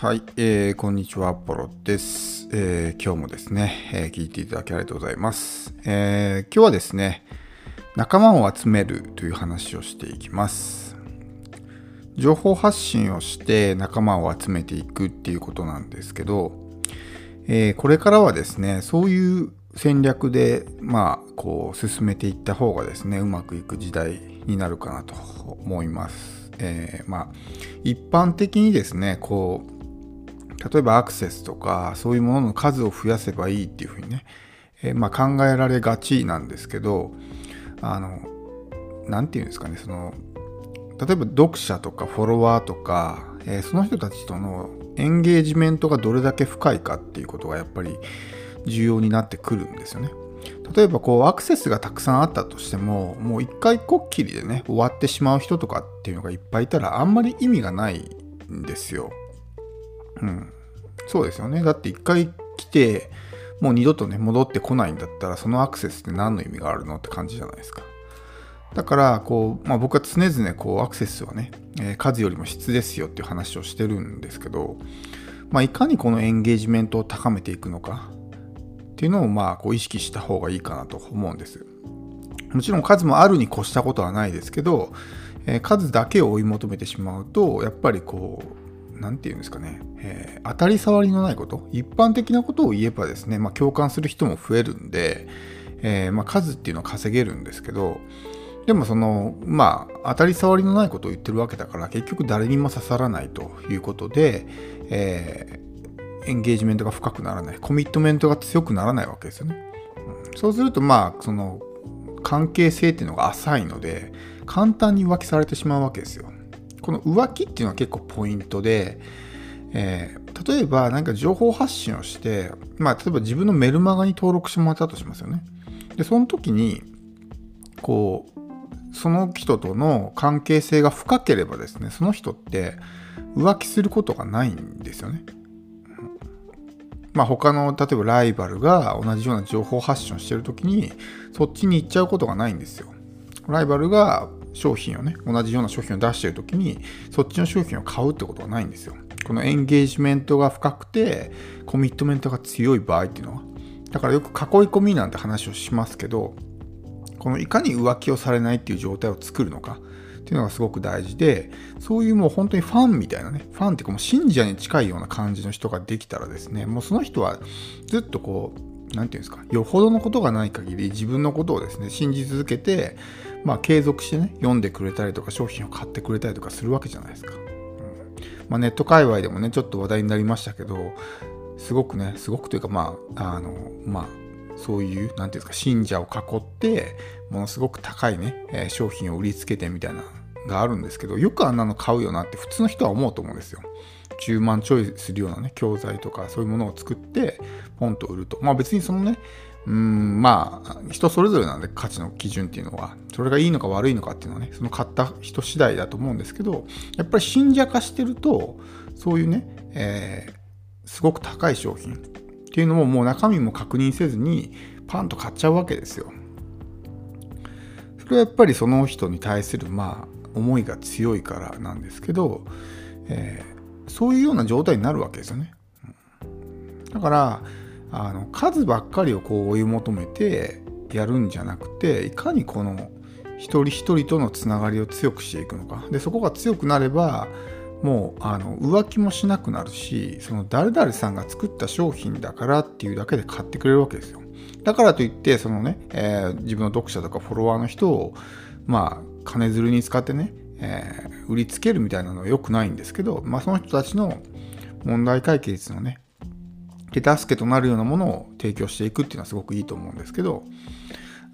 はい、えー、こんにちは、ポロです、えー、今日もですね、えー、聞いていただきありがとうございます、えー。今日はですね、仲間を集めるという話をしていきます。情報発信をして仲間を集めていくっていうことなんですけど、えー、これからはですね、そういう戦略で、まあ、こう、進めていった方がですね、うまくいく時代になるかなと思います。えー、まあ、一般的にですね、こう、例えばアクセスとかそういうものの数を増やせばいいっていうふうにね、えー、まあ、考えられがちなんですけどあの何て言うんですかねその例えば読者とかフォロワーとか、えー、その人たちとのエンゲージメントがどれだけ深いかっていうことがやっぱり重要になってくるんですよね。例えばこうアクセスがたくさんあったとしてももう一回こっきりでね終わってしまう人とかっていうのがいっぱいいたらあんまり意味がないんですよ。うん。そうですよね。だって一回来て、もう二度とね、戻ってこないんだったら、そのアクセスって何の意味があるのって感じじゃないですか。だから、こう、まあ、僕は常々、こう、アクセスはね、えー、数よりも質ですよっていう話をしてるんですけど、まあ、いかにこのエンゲージメントを高めていくのかっていうのを、まあ、こう、意識した方がいいかなと思うんです。もちろん数もあるに越したことはないですけど、えー、数だけを追い求めてしまうと、やっぱりこう、何て言うんですかね、えー、当たり障りのないこと、一般的なことを言えばですね、まあ、共感する人も増えるんで、えー、まあ、数っていうのは稼げるんですけど、でもその、まあ、当たり障りのないことを言ってるわけだから、結局誰にも刺さらないということで、えー、エンゲージメントが深くならない、コミットメントが強くならないわけですよね。うん、そうすると、まあ、その、関係性っていうのが浅いので、簡単に浮気されてしまうわけですよ。この浮気っていうのは結構ポイントで、えー、例えば何か情報発信をして、まあ、例えば自分のメルマガに登録してもらったとしますよね。で、その時に、こう、その人との関係性が深ければですね、その人って浮気することがないんですよね。まあ他の、例えばライバルが同じような情報発信をしてる時に、そっちに行っちゃうことがないんですよ。ライバルが商品をね、同じような商品を出してる時に、そっちの商品を買うってことはないんですよ。このエンゲージメントが深くて、コミットメントが強い場合っていうのは。だからよく囲い込みなんて話をしますけど、このいかに浮気をされないっていう状態を作るのかっていうのがすごく大事で、そういうもう本当にファンみたいなね、ファンっていうかもう信者に近いような感じの人ができたらですね、もうその人はずっとこう、何て言うんですか、よほどのことがない限り自分のことをですね、信じ続けて、まあ、継続してね、読んでくれたりとか、商品を買ってくれたりとかするわけじゃないですか。うんまあ、ネット界隈でもね、ちょっと話題になりましたけど、すごくね、すごくというか、まあ、あの、まあ、そういう、なんていうんですか、信者を囲って、ものすごく高いね、え商品を売りつけてみたいながあるんですけど、よくあんなの買うよなって普通の人は思うと思うんですよ。10万ちょいするようなね、教材とかそういうものを作って、ポンと売ると。まあ別にそのね、うん、まあ、人それぞれなんで価値の基準っていうのは、それがいいのか悪いのかっていうのはね、その買った人次第だと思うんですけど、やっぱり信者化してると、そういうね、えー、すごく高い商品っていうのももう中身も確認せずに、パンと買っちゃうわけですよ。それはやっぱりその人に対する、まあ、思いが強いからなんですけど、えー、そういうような状態になるわけですよね。だから、あの数ばっかりをこう追い求めてやるんじゃなくていかにこの一人一人とのつながりを強くしていくのか。でそこが強くなればもうあの浮気もしなくなるしその誰々さんが作った商品だからっていうだけで買ってくれるわけですよ。だからといってそのね、えー、自分の読者とかフォロワーの人をまあ金づるに使ってね、えー、売りつけるみたいなのは良くないんですけど、まあ、その人たちの問題解決のね手助けとなるようなものを提供していくっていうのはすごくいいと思うんですけど、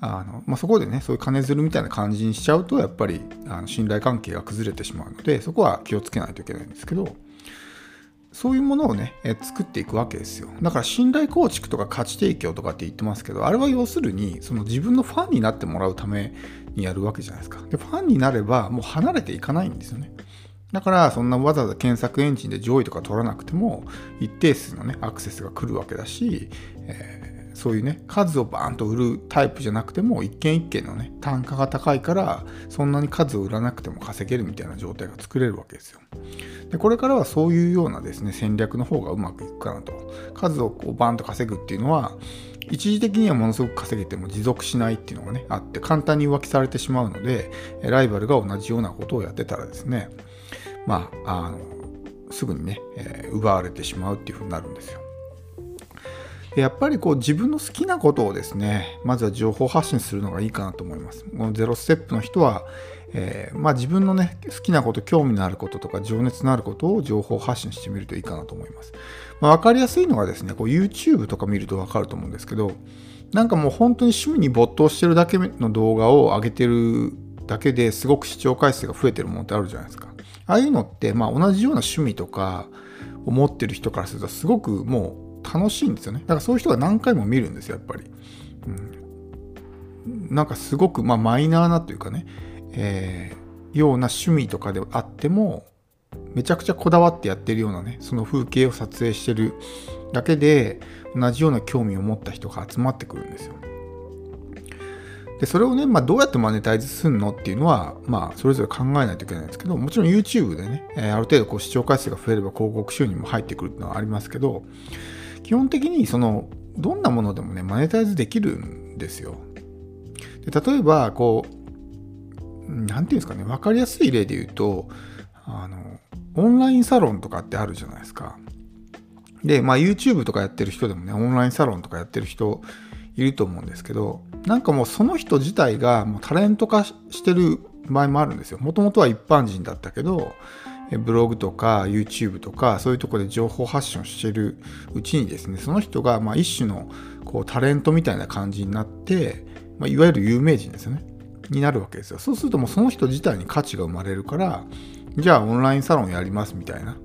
あのまあ、そこでね、そういう金づるみたいな感じにしちゃうと、やっぱりあの信頼関係が崩れてしまうので、そこは気をつけないといけないんですけど、そういうものをね、え作っていくわけですよ。だから信頼構築とか価値提供とかって言ってますけど、あれは要するに、その自分のファンになってもらうためにやるわけじゃないですか。で、ファンになればもう離れていかないんですよね。だからそんなわざわざ検索エンジンで上位とか取らなくても一定数のねアクセスが来るわけだし、えそういうね数をバーンと売るタイプじゃなくても一件一件のね単価が高いからそんなに数を売らなくても稼げるみたいな状態が作れるわけですよ。でこれからはそういうようなですね戦略の方がうまくいくかなと数をこうバーンと稼ぐっていうのは一時的にはものすごく稼げても持続しないっていうのがねあって簡単に浮気されてしまうのでライバルが同じようなことをやってたらですねまああのすぐにね、えー、奪われてしまうっていうふうになるんですよ。やっぱりこう自分の好きなことをですねまずは情報発信するのがいいかなと思います。このゼロステップの人は、えー、まあ、自分のね好きなこと興味のあることとか情熱のあることを情報発信してみるといいかなと思います。まあ、分かりやすいのがですねこう YouTube とか見ると分かると思うんですけどなんかもう本当に趣味に没頭してるだけの動画を上げてるだけですごく視聴回数が増えてるものってあるじゃないですか。ああいうのって、まあ、同じような趣味とかを持ってる人からするとすごくもう楽しいんですよね。だからそういう人が何回も見るんですよ、やっぱり。うん、なんかすごく、まあ、マイナーなというかね、えー、ような趣味とかであっても、めちゃくちゃこだわってやってるようなね、その風景を撮影してるだけで、同じような興味を持った人が集まってくるんですよ。でそれをね、まあ、どうやってマネタイズするのっていうのは、まあ、それぞれ考えないといけないんですけど、もちろん YouTube でね、え、ある程度こう視聴回数が増えれば広告収入も入ってくるっていうのはありますけど、基本的にその、どんなものでもね、マネタイズできるんですよ。で例えば、こう、なんていうんですかね、わかりやすい例で言うと、あの、オンラインサロンとかってあるじゃないですか。で、まあ YouTube とかやってる人でもね、オンラインサロンとかやってる人いると思うんですけど、なんかもうその人自体がもうタレント化してる場合もあるんですよ。もともとは一般人だったけど、ブログとか YouTube とかそういうとこで情報発信をしてるうちにですね、その人がまあ一種のこうタレントみたいな感じになって、まあ、いわゆる有名人ですよね。になるわけですよ。そうするともうその人自体に価値が生まれるから、じゃあオンラインサロンやりますみたいな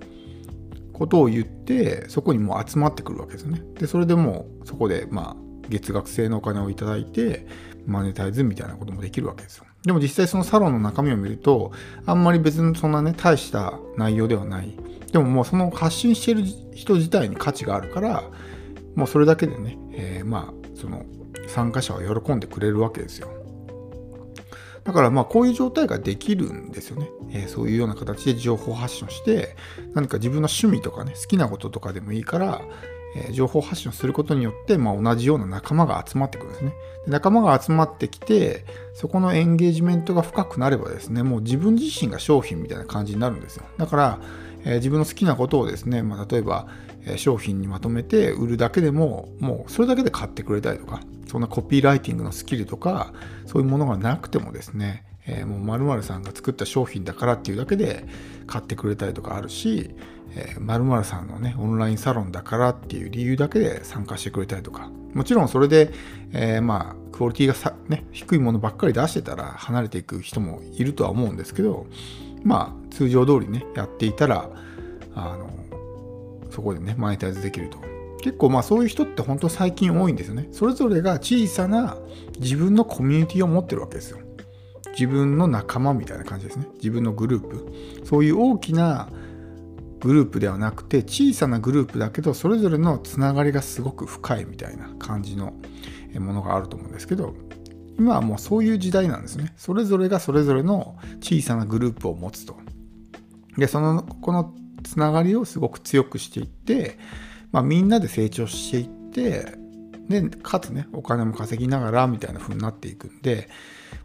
ことを言って、そこにもう集まってくるわけですよね。で、それでもうそこでまあ月額制のお金をいただいて、マネタイズみたいなこともできるわけですよ。でも実際そのサロンの中身を見ると、あんまり別にそんなね、大した内容ではない。でももうその発信してる人自体に価値があるから、もうそれだけでね、えー、まあ、その参加者は喜んでくれるわけですよ。だからまあこういう状態ができるんですよね。えー、そういうような形で情報発信をして、何か自分の趣味とかね、好きなこととかでもいいから、え情報発信をすることによって、まあ、同じような仲間が集まってくるんですねで。仲間が集まってきて、そこのエンゲージメントが深くなればですね、もう自分自身が商品みたいな感じになるんですよ。だから、えー、自分の好きなことをですね、まあ、例えば、えー、商品にまとめて売るだけでも、もうそれだけで買ってくれたりとか、そんなコピーライティングのスキルとか、そういうものがなくてもですね、えー、もう〇〇さんが作った商品だからっていうだけで買ってくれたりとかあるし、えー、〇〇さんのね、オンラインサロンだからっていう理由だけで参加してくれたりとか、もちろんそれで、えー、まあ、クオリティがさ、ね、低いものばっかり出してたら離れていく人もいるとは思うんですけど、まあ、通常通りね、やっていたら、あの、そこでね、マネタイズできると。結構まあそういう人って本当最近多いんですよね。それぞれが小さな自分のコミュニティを持ってるわけですよ。自分の仲間みたいな感じですね。自分のグループ。そういう大きなグループではなくて小さなグループだけどそれぞれのつながりがすごく深いみたいな感じのものがあると思うんですけど今はもうそういう時代なんですね。それぞれがそれぞれの小さなグループを持つと。でそのこのつながりをすごく強くしていって、まあ、みんなで成長していってでかつねお金も稼ぎながらみたいな風になっていくんで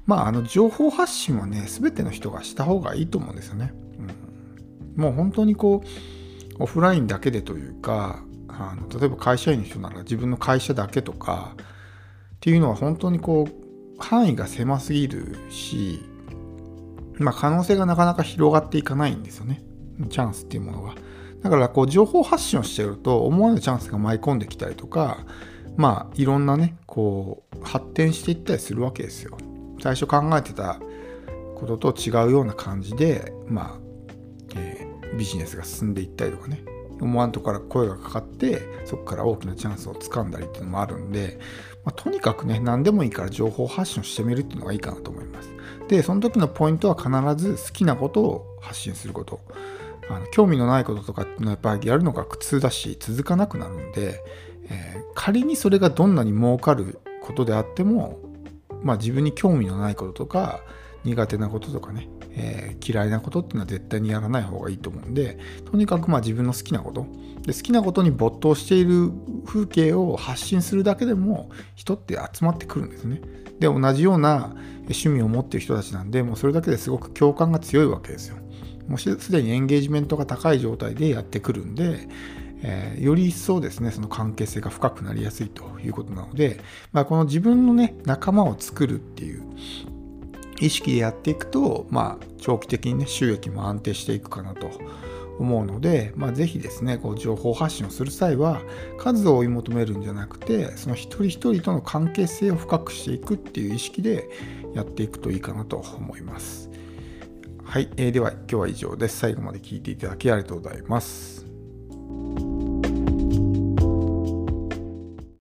まああの情報発信はね全ての人がした方がいいと思うんですよね。うん。もう本当にこうオフラインだけでというかあの例えば会社員の人なら自分の会社だけとかっていうのは本当にこう範囲が狭すぎるし、まあ、可能性がなかなか広がっていかないんですよね。チャンスっていうものが。だからこう情報発信をしてると思わぬチャンスが舞い込んできたりとかまあいろんなねこう発展していったりするわけですよ。最初考えてたことと違うような感じでまあビジネスが進んでいったりとかね。思わんとこから声がかかってそこから大きなチャンスをつかんだりっていうのもあるんで、まあ、とにかくね何でもいいから情報発信してみるっていうのがいいかなと思います。でその時のポイントは必ず好きなことを発信すること。あの興味のないこととかっていうのはやっぱりやるのが苦痛だし続かなくなるんで、えー、仮にそれがどんなに儲かることであっても、まあ、自分に興味のないこととか苦手なこととかね、えー、嫌いなことっていうのは絶対にやらない方がいいと思うんでとにかくまあ自分の好きなことで好きなことに没頭している風景を発信するだけでも人って集まってくるんですね。で同じような趣味を持っている人たちなんでもうそれだけですごく共感が強いわけですよ。もうすでにエンゲージメントが高い状態でやってくるんで、えー、より一層ですねその関係性が深くなりやすいということなので、まあ、この自分のね仲間を作るっていう意識でやっていくと、まあ、長期的にね収益も安定していくかなと思うので、まあ、ぜひですねこう情報発信をする際は数を追い求めるんじゃなくてその一人一人との関係性を深くしていくっていう意識でやっていくといいかなと思います。はい、えー、では今日は以上です。最後まで聞いていただきありがとうございます。